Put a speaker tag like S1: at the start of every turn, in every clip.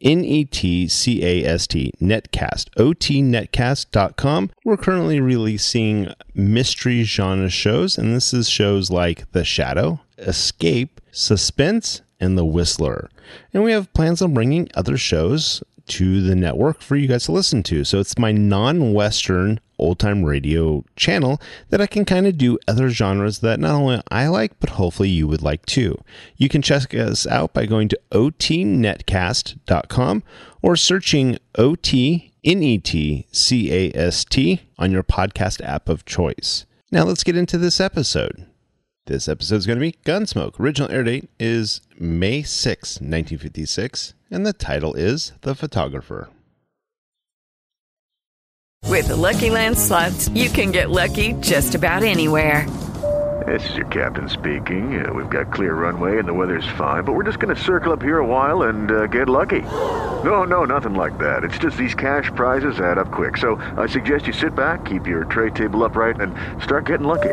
S1: N E T C A S T, Netcast, otnetcast.com. We're currently releasing mystery genre shows, and this is shows like The Shadow, Escape, Suspense, and The Whistler. And we have plans on bringing other shows to the network for you guys to listen to. So it's my non Western old time radio channel that I can kind of do other genres that not only I like, but hopefully you would like too. You can check us out by going to otnetcast.com or searching OTNETCAST on your podcast app of choice. Now let's get into this episode. This episode is going to be Gunsmoke. Original air date is May 6, 1956, and the title is The Photographer.
S2: With the Lucky Land slots, you can get lucky just about anywhere.
S3: This is your captain speaking. Uh, we've got clear runway and the weather's fine, but we're just going to circle up here a while and uh, get lucky. No, no, nothing like that. It's just these cash prizes add up quick. So I suggest you sit back, keep your tray table upright, and start getting lucky.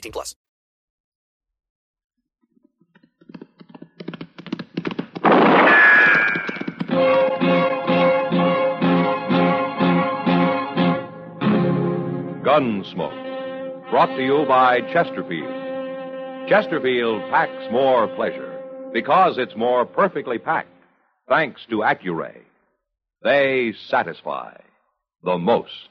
S4: 18 plus.
S5: Gunsmoke. Brought to you by Chesterfield. Chesterfield packs more pleasure because it's more perfectly packed, thanks to Accuray. They satisfy the most.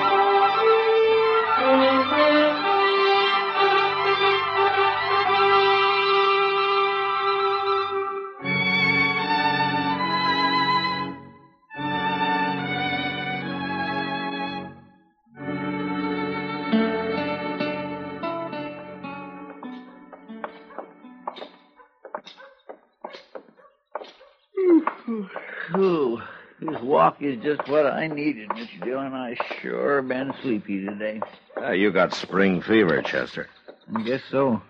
S6: Ooh, this walk is just what I needed, Mr. Dillon. I sure been sleepy today.
S7: Ah, you got spring fever, Chester.
S6: I guess so.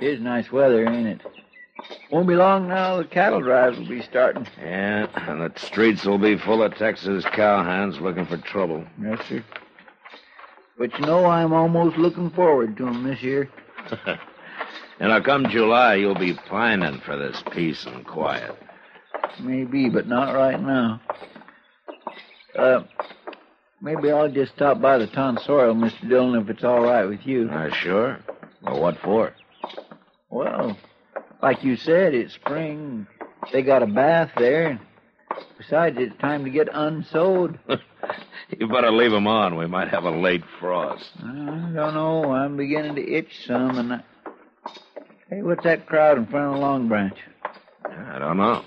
S6: It is nice weather, ain't it? Won't be long now. The cattle drives will be starting.
S7: Yeah, and the streets will be full of Texas cowhands looking for trouble.
S6: Yes, sir. But you know, I'm almost looking forward to 'em this year.
S7: and now come July, you'll be pining for this peace and quiet.
S6: Maybe, but not right now. Uh, maybe I'll just stop by the tonsorial, Mr. Dillon, if it's all right with you.
S7: Uh, sure. Well, what for?
S6: Well, like you said, it's spring. They got a bath there. Besides, it's time to get unsewed.
S7: you better leave 'em on. We might have a late frost.
S6: I don't know. I'm beginning to itch some, and I... Hey, what's that crowd in front of the Long Branch?
S7: I don't know.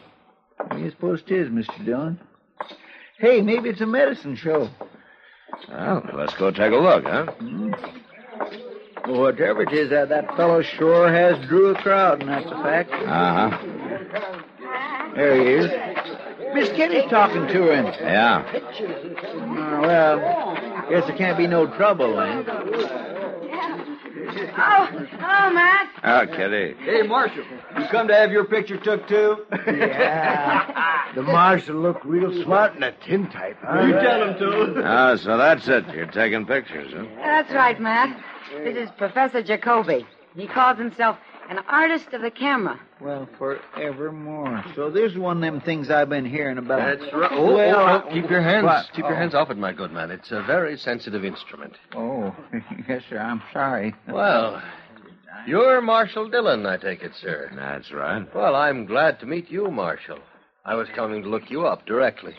S6: What do you suppose it is, Mr. Dillon? Hey, maybe it's a medicine show.
S7: Well, let's go take a look, huh?
S6: Hmm. Well, whatever it is, that, that fellow sure has drew a crowd, and that's a fact.
S7: Uh-huh.
S6: There he is. Miss Kitty's talking to him.
S7: Yeah.
S6: Uh, well, guess there can't be no trouble, then.
S8: Oh, hello, Matt.
S7: Oh, Kitty.
S9: Hey, Marshal. You come to have your picture took, too?
S10: Yeah. the marshal looked real smart in that tintype, huh?
S9: You tell him to.
S7: Oh, so that's it. You're taking pictures, huh?
S8: That's right, Matt. This is Professor Jacoby. He calls himself an artist of the camera.
S6: Well, forevermore. So this is one of them things I've been hearing about.
S9: That's right. Oh,
S6: well,
S9: oh, oh, keep your hands,
S6: What?
S9: keep your
S6: Oh.
S9: hands off it, my good man. It's a very sensitive instrument.
S6: Oh, yes, sir. I'm sorry.
S9: Well, you're Marshal Dillon, I take it, sir.
S7: That's right.
S9: Well, I'm glad to meet you, Marshal. I was coming to look you up directly.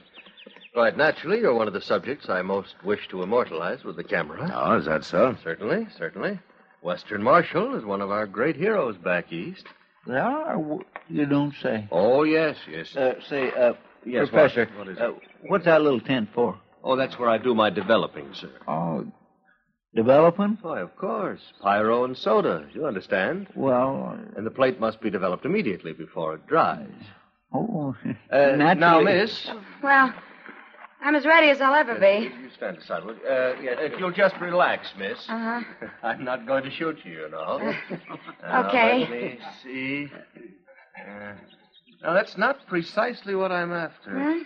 S9: Quite naturally, you're one of the subjects I most wish to immortalize with the camera.
S7: Oh, is that so?
S9: Certainly, certainly. Western Marshal is one of our great heroes back east.
S6: There are. You don't say.
S9: Oh, yes, yes.
S6: Uh, say, uh,
S9: Yes,
S6: Professor,
S9: what- what is it?
S6: uh, what's that little tent for?
S9: Oh, that's where I do my developing, sir.
S6: Oh, developing?
S9: Why, of course. Pyro and soda, you understand?
S6: Well,
S9: And the plate must be developed immediately before it dries.
S6: oh,
S9: Uh, now, miss.
S8: Well, I'm as ready as I'll ever be.
S9: You stand aside. will you? Uh, yeah, if you'll just relax, miss.
S8: Uh-huh.
S9: I'm not going to shoot you, you know. Now,
S8: Okay.
S9: Let me see. Uh, now, that's not precisely what I'm after.
S8: Hmm?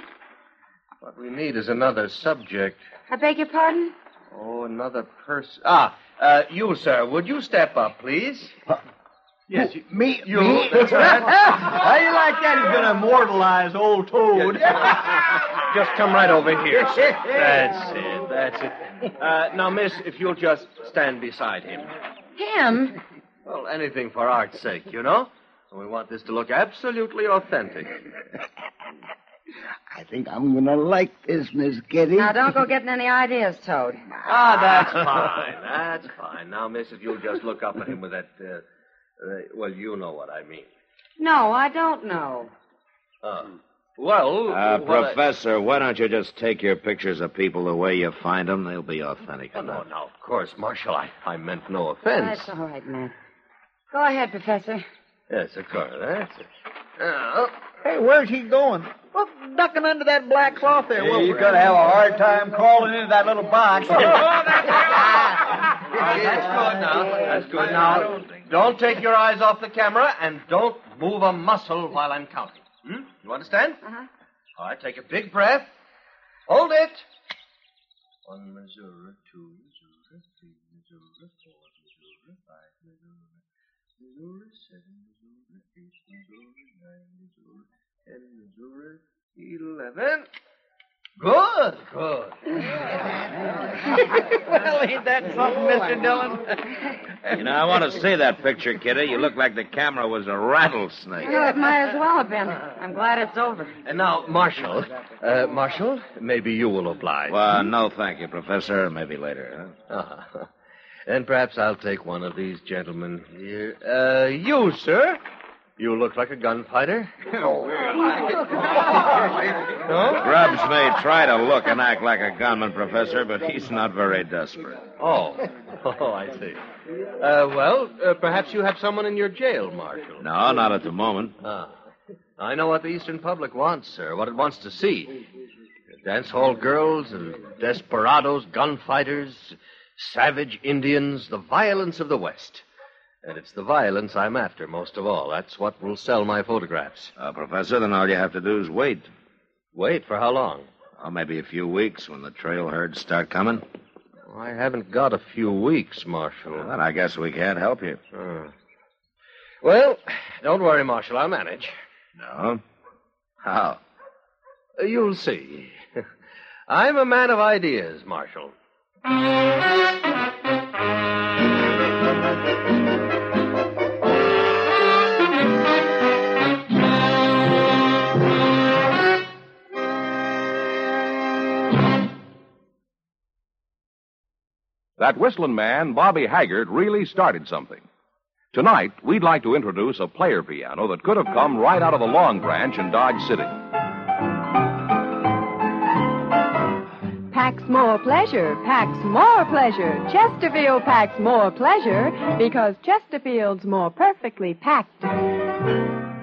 S9: What we need is another subject.
S8: I beg your pardon?
S9: Oh, another person. Ah, uh, you, sir. Would you step up, please? Yes, you,
S10: Me?
S9: you.
S10: Me?
S9: That's right.
S10: How you like that? He's gonna immortalize old Toad.
S9: Just come right over here. sir. That's it. That's it. Uh, now, miss, if you'll just stand beside him.
S8: Him?
S9: Well, anything for art's sake, you know? We want this to look absolutely authentic.
S10: I think I'm gonna like this, Miss Kitty.
S8: Now, don't go getting any ideas, Toad.
S9: Ah, that's fine. That's fine. Now, miss, if you'll just look up at him with that, uh, uh, well, you know what I mean.
S8: No, I don't know.
S9: Uh, well,
S7: Uh,
S9: what I-
S7: Professor, why don't you just take your pictures of people the way you find them? They'll be authentic
S9: Oh, no,
S7: enough.
S9: no, of course, Marshal. I, I meant no offense.
S8: That's all right, Matt. Go ahead, Professor.
S9: Yes, of course. That's it. Uh,
S6: Hey, where's he going? Look, ducking under that black cloth there.
S10: Hey,
S6: Wilbur.
S10: you're gonna have a hard time crawling into that little box.
S9: that's good now. That's good now. Don't take your eyes off the camera and don't move a muscle while I'm counting. Hmm? You understand?
S8: Uh-huh.
S9: All right, take a big breath. Hold it. One Missouri, two Missouri, three Missouri, four Missouri, five Missouri, Missouri, seven Missouri, eight Missouri, eleven. Good, good.
S6: well, ain't that something, Mr. Dillon?
S7: You know, I want to see that picture, Kitty. You look like the camera was a rattlesnake.
S8: Well, it might as well have been. I'm glad it's over.
S9: And now, Marshal. Uh, Marshal, maybe you will oblige.
S7: Well, no, thank you, Professor. Maybe later, huh?
S9: Uh-huh. And perhaps I'll take one of these gentlemen here. Uh, you, sir. You look like a gunfighter.
S7: Grubbs may try to look and act like a gunman, Professor, but he's not very desperate.
S9: Oh, oh, I see. Uh, well, uh, perhaps you have someone in your jail, Marshal.
S7: No, not at the moment.
S9: Ah. I know what the Eastern public wants, sir, what it wants to see. Dance hall girls and desperados, gunfighters, savage Indians, the violence of the West. And it's the violence I'm after most of all. That's what will sell my photographs.
S7: Uh, Professor, then all you have to do is wait.
S9: Wait for how long?
S7: Oh, maybe a few weeks when the trail herds start coming.
S9: I haven't got a few weeks, Marshal.
S7: Well, then I guess we can't help you.
S9: Uh. Well, don't worry, Marshal. I'll manage.
S7: No? How?
S9: Uh, you'll see. I'm a man of ideas, Marshal.
S5: That whistling man, Bobby Haggart, really started something. Tonight, we'd like to introduce a player piano that could have come right out of the Long Branch in Dodge City.
S11: Packs more pleasure, packs more pleasure. Chesterfield packs more pleasure because Chesterfield's more perfectly packed.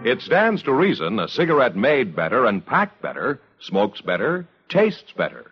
S5: It stands to reason a cigarette made better and packed better smokes better, tastes better.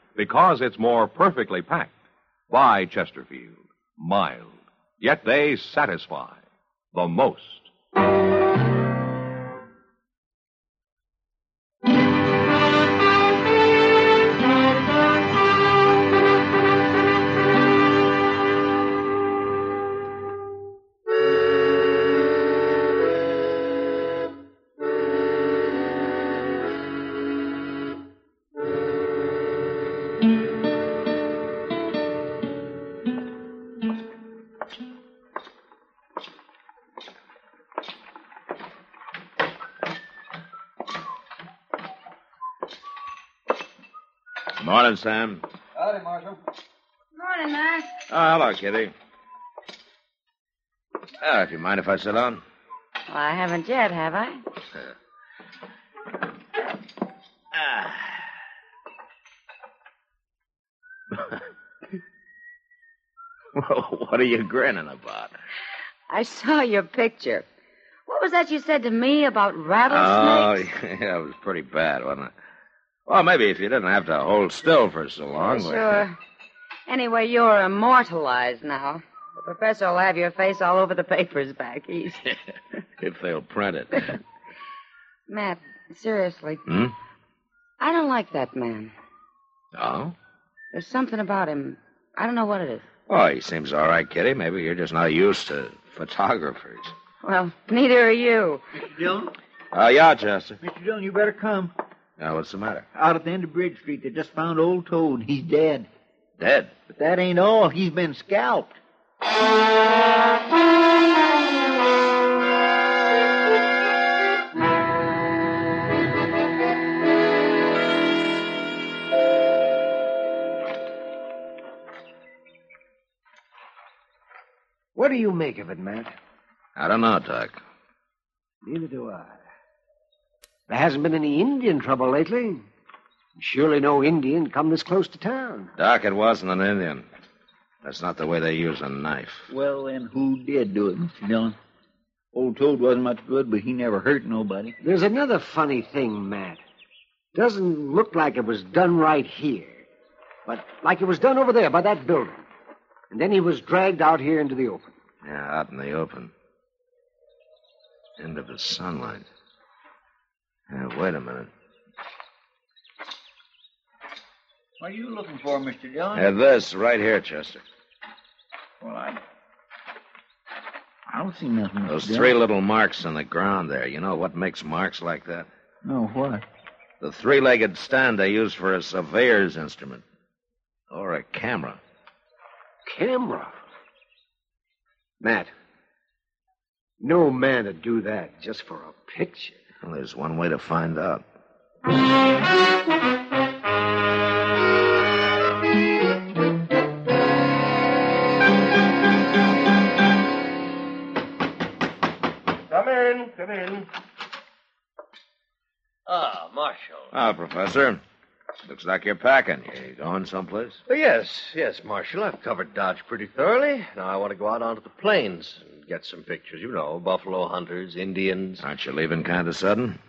S5: because it's more perfectly packed. By Chesterfield. Mild. Yet they satisfy the most.
S7: Morning, Sam.
S9: Howdy, Marshal.
S8: Morning, Mac.
S7: Oh, ah, hello, Kitty. Oh, if you mind if I sit down?
S8: Well, I haven't yet, have I? Ah.
S7: well, what are you grinning about?
S8: I saw your picture. What was that you said to me about rattlesnakes?
S7: Oh, yeah, it was pretty bad, wasn't it? Well, maybe if you didn't have to hold still for so long. we-
S8: Sure. Anyway, you're immortalized now. The professor will have your face all over the papers back east.
S7: if they'll print it.
S8: Matt, seriously,
S7: Hmm?
S8: I don't like that man.
S7: Oh?
S8: There's something about him. I don't know what it is.
S7: Oh, he seems all right, Kitty. Maybe you're just not used to photographers.
S8: Well, neither are you.
S6: Mr. Dillon?
S7: Oh, yeah, Chester.
S6: Mr. Dillon, you better come.
S7: Now, what's the matter?
S6: Out at the end of Bridge Street, they just found old Toad. He's dead.
S7: Dead?
S6: But that ain't all. He's been scalped.
S10: What do you make of it, Matt?
S7: I don't know, Doc.
S10: Neither do I. There hasn't been any Indian trouble lately. Surely no Indian come this close to town.
S7: Doc, it wasn't an Indian. That's not the way they use a knife.
S6: Well, then, who did do it, Mr. Dillon? Old Toad wasn't much good, but he never hurt nobody.
S10: There's another funny thing, Matt. Doesn't look like it was done right here, but like it was done over there by that building. And then he was dragged out here into the open.
S7: Yeah, out in the open. End of the sunlight. Yeah, wait a minute.
S6: What are you looking for, Mr. Dillon?
S7: Yeah, this right here, Chester.
S6: Well, I. I don't see nothing. Mr.
S7: Those
S6: Dillon.
S7: three little marks on the ground there. You know what makes marks like that?
S6: No, what?
S7: The three legged stand they use for a surveyor's instrument. Or a camera.
S10: Camera? Matt, no man would do that just for a picture.
S7: Well, there's one way to find out.
S9: Come in, come in. Ah, Marshal.
S7: Ah, Professor. Looks like you're packing. You going someplace?
S9: Oh, yes, yes, Marshal. I've covered Dodge pretty thoroughly. Now I want to go out onto the plains and get some pictures. You know, buffalo hunters, Indians.
S7: Aren't you leaving kind of sudden?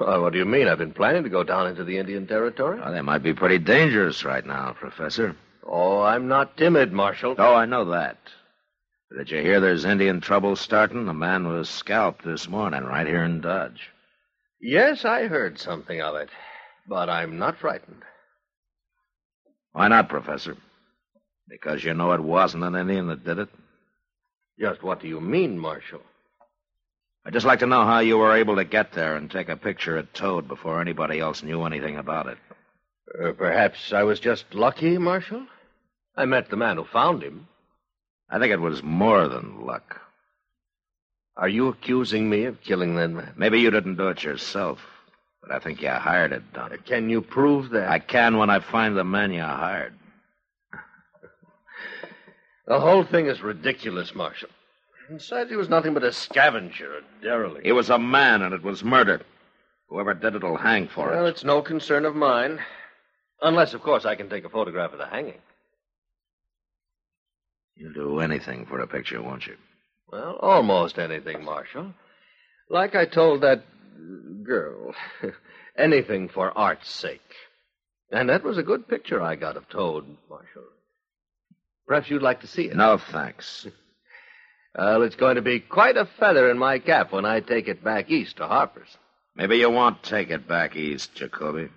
S9: Well, what do you mean? I've been planning to go down into the Indian territory.
S7: Oh, they might be pretty dangerous right now, Professor.
S9: Oh, I'm not timid, Marshal.
S7: Oh, I know that. Did you hear there's Indian trouble starting? A man was scalped this morning right here in Dodge.
S9: Yes, I heard something of it, but I'm not frightened.
S7: Why not, Professor? Because you know it wasn't an Indian that did it?
S9: Just what do you mean, Marshal?
S7: I'd just like to know how you were able to get there and take a picture of Toad before anybody else knew anything about it.
S9: Uh, perhaps I was just lucky, Marshal. I met the man who found him.
S7: I think it was more than luck.
S9: Are you accusing me of killing that man?
S7: Maybe you didn't do it yourself, but I think you hired it done.
S9: Uh, can you prove that?
S7: I can when I find the man you hired.
S9: The whole thing is ridiculous, Marshal. Besides, he was nothing but a scavenger, a derelict.
S7: He was a man, and it was murder. Whoever did it will hang for
S9: well,
S7: it.
S9: Well, it's no concern of mine. Unless, of course, I can take a photograph of the hanging.
S7: You'll do anything for a picture, won't you?
S9: Well, almost anything, Marshal. Like I told that girl, anything for art's sake. And that was a good picture I got of Toad, Marshal. Perhaps you'd like to see it.
S7: No, thanks.
S9: Well, it's going to be quite a feather in my cap when I take it back east to Harper's.
S7: Maybe you won't take it back east, Jacoby.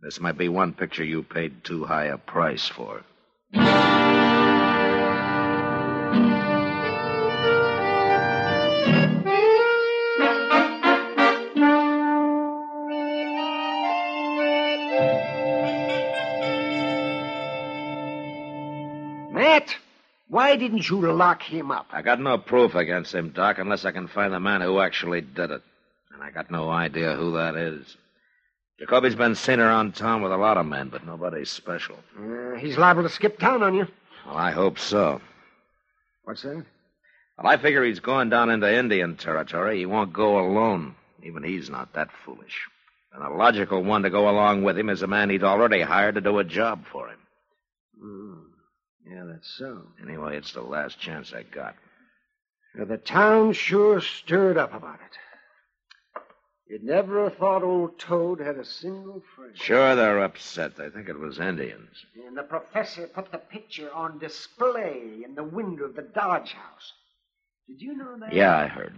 S7: This might be one picture you paid too high a price for.
S10: Why didn't you lock him up?
S7: I got no proof against him, Doc, unless I can find the man who actually did it. And I got no idea who that is. Jacoby's been seen around town with a lot of men, but nobody special.
S10: Uh, he's liable to skip town on you.
S7: Well, I hope so.
S10: What's that?
S7: Well, I figure he's going down into Indian territory. He won't go alone. Even he's not that foolish. And a logical one to go along with him is a man he'd already hired to do a job for him.
S10: Hmm. Yeah, that's so.
S7: Anyway, it's the last chance I got.
S10: Well, the town sure stirred up about it. You'd never have thought old Toad had a single friend.
S7: Sure, they're upset. They think it was Indians.
S10: And the professor put the picture on display in the window of the Dodge house. Did you know that?
S7: Yeah, I heard.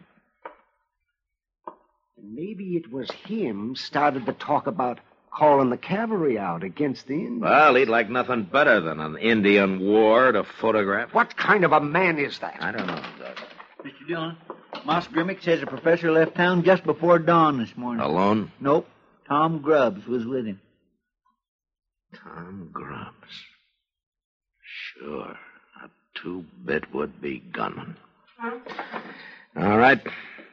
S10: And maybe it was him started the talk about calling the cavalry out against the Indians.
S7: Well, he'd like nothing better than an Indian war to photograph.
S10: What kind of a man is that?
S7: I don't know, Doc.
S6: Mr. Dillon, Moss Grimmick says the professor left town just before dawn this morning.
S7: Alone?
S6: Nope. Tom Grubbs was with him.
S7: Tom Grubbs. Sure. A two-bit would-be gunman. All right.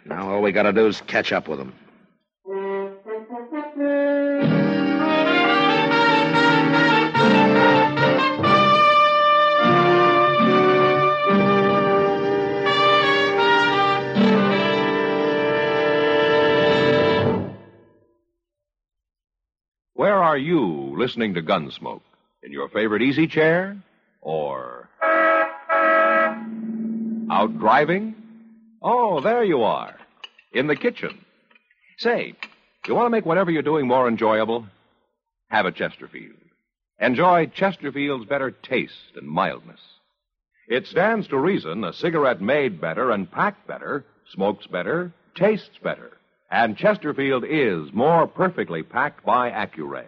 S7: Now all we gotta do is catch up with him.
S5: Are you listening to Gunsmoke? In your favorite easy chair? Or out driving? Oh, there you are. In the kitchen. Say, You want to make whatever you're doing more enjoyable? Have a Chesterfield. Enjoy Chesterfield's better taste and mildness. It stands to reason a cigarette made better and packed better smokes better, tastes better. And Chesterfield is more perfectly packed by Accuray.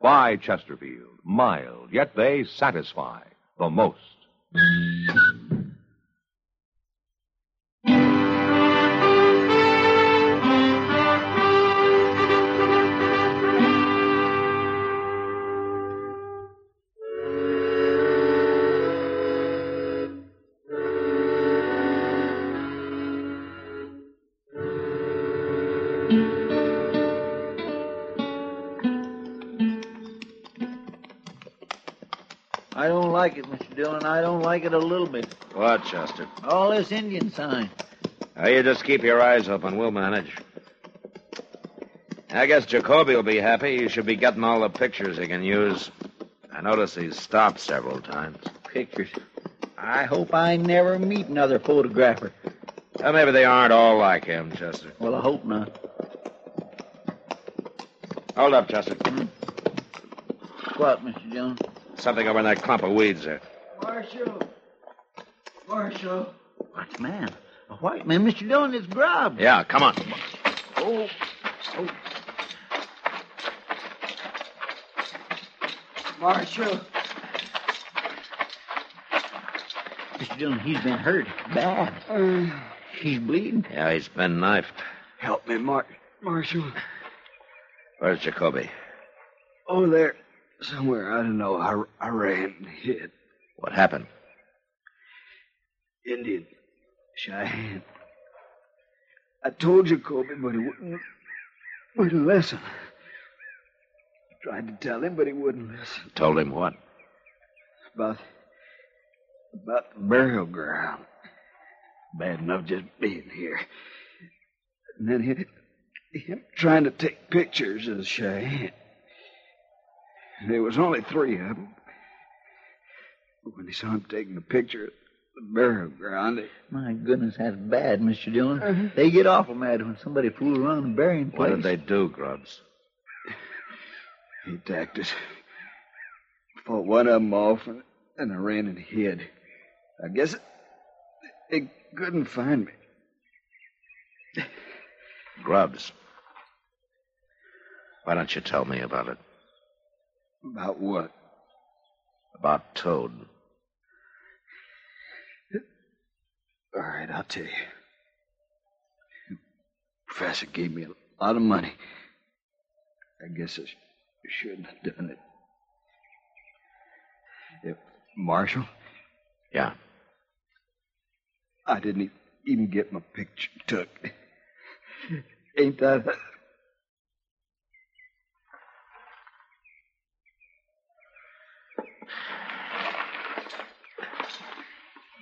S5: By Chesterfield, mild, yet they satisfy the most.
S6: I don't like it a little bit.
S7: What, Chester?
S6: All this Indian sign.
S7: Now, you just keep your eyes open. We'll manage. I guess Jacoby will be happy. He should be getting all the pictures he can use. I notice he's stopped several times.
S6: Pictures. I hope I never meet another photographer.
S7: Well, maybe they aren't all like him, Chester.
S6: Well, I hope not.
S7: Hold up, Chester.
S6: What, Mr. Jones?
S7: Something over in that clump of weeds there.
S6: Marshal. Marshal. What man? A white man, Mr. Dillon, is Grubb.
S7: Yeah, come on.
S6: Oh. oh. Marshal. Mr. Dillon, he's been hurt. Bad. Uh. he's bleeding.
S7: Yeah, he's been knifed.
S12: Help me, Mar- Marshal.
S7: Where's Jacoby?
S12: Oh, there. Somewhere, I don't know. I, I ran and hid.
S7: What happened?
S12: Indian. Cheyenne. I told Jacoby, but he wouldn't, wouldn't listen. Tried to tell him, but he wouldn't listen.
S7: Told him what?
S12: About, about the burial ground. Bad enough just being here. And then he, him trying to take pictures of Cheyenne. There was only three of them. But when he saw him taking a picture of the burial ground, he,
S6: My goodness, that's bad, Mr. Dillon. Uh-huh. They get awful mad when somebody fools around the burying place.
S7: What did they do, Grubbs?
S12: he attacked us. Fought one of them off, and, and I ran and hid. I guess they couldn't find me.
S7: Grubbs. Why don't you tell me about it?
S12: About what?
S7: About Toad.
S12: All right, I'll tell you. Professor gave me a lot of money. I guess I sh- shouldn't have done it. If Marshall,
S7: Yeah.
S12: I didn't even get my picture took. Ain't that a-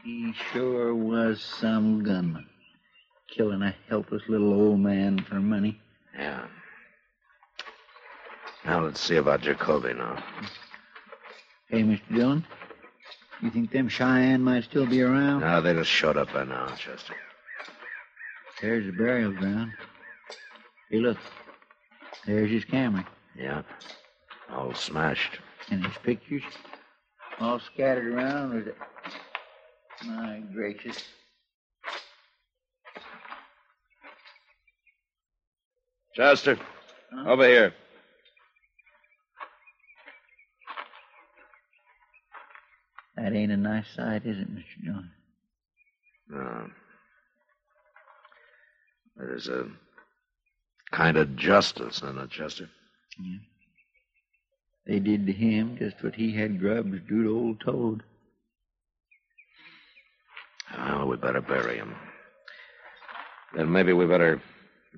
S6: He sure was some gunman. Killing a helpless little old man for money.
S7: Yeah. Now let's see about Jacoby now.
S6: Hey, Mr. Dillon, you think them Cheyenne might still be around?
S7: No, they just showed up by now, Chester.
S6: There's the burial ground. Hey, look. There's his camera.
S7: Yeah. All smashed.
S6: And his pictures. All scattered around with it. My gracious.
S7: Chester, over here.
S6: That ain't a nice sight, is it, Mr. Dillon?
S7: No. There's a kind of justice in it, Chester.
S6: Yeah. They did to him just what he had Grubbs do to old Toad.
S7: Well, we better bury him. Then maybe we better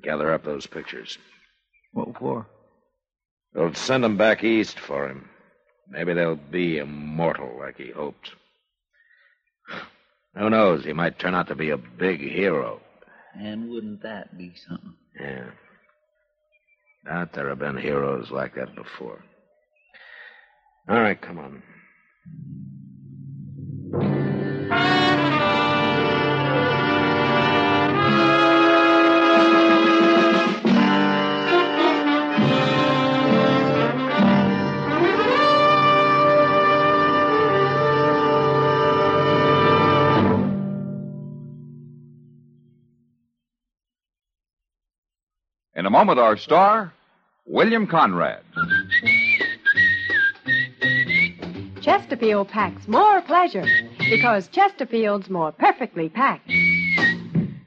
S7: gather up those pictures.
S6: What for?
S7: We'll send them back east for him. Maybe they'll be immortal like he hoped. Who knows? He might turn out to be a big hero.
S6: And wouldn't that be something?
S7: Yeah. Doubt there have been heroes like that before. All right, come on.
S5: A moment, our star, William Conrad.
S11: Chesterfield packs more pleasure because Chesterfield's more perfectly packed.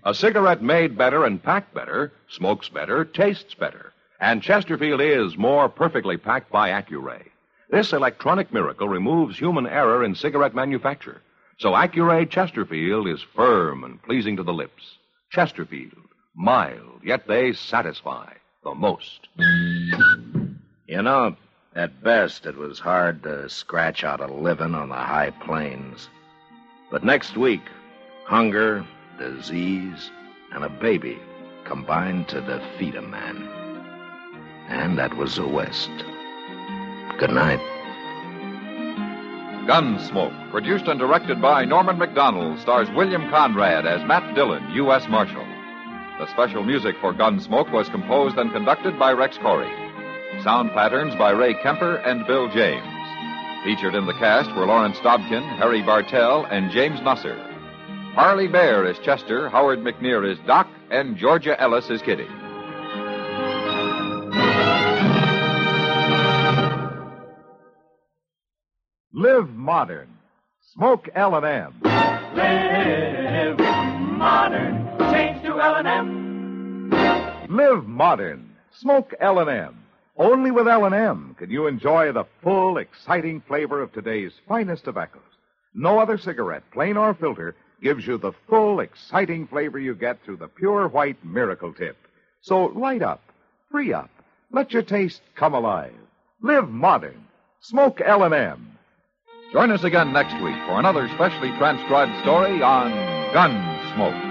S5: A cigarette made better and packed better, smokes better, tastes better. And Chesterfield is more perfectly packed by Accuray. This electronic miracle removes human error in cigarette manufacture. So Accuray Chesterfield is firm and pleasing to the lips. Chesterfield, mild, yet they satisfy the most.
S7: You know, at best, it was hard to scratch out a living on the high plains. But next week, hunger, disease, and a baby combined to defeat a man. And that was the West. Good night.
S5: Gunsmoke, produced and directed by Norman Macdonnell, stars William Conrad as Matt Dillon, U.S. Marshal. The special music for Gunsmoke was composed and conducted by Rex Koury. Sound patterns by Ray Kemper and Bill James. Featured in the cast were Lawrence Dobkin, Harry Bartell, and James Nusser. Parley Baer is Chester, Howard McNear is Doc, and Georgia Ellis is Kitty.
S13: Live modern. Smoke L&M.
S14: Live modern. To L&M.
S13: Live modern. Smoke L&M. Only with L&M can you enjoy the full, exciting flavor of today's finest tobaccos. No other cigarette, plain or filter, gives you the full, exciting flavor you get through the pure white miracle tip. So light up, free up, let your taste come alive. Live modern. Smoke L&M.
S5: Join us again next week for another specially transcribed story on Gunsmoke.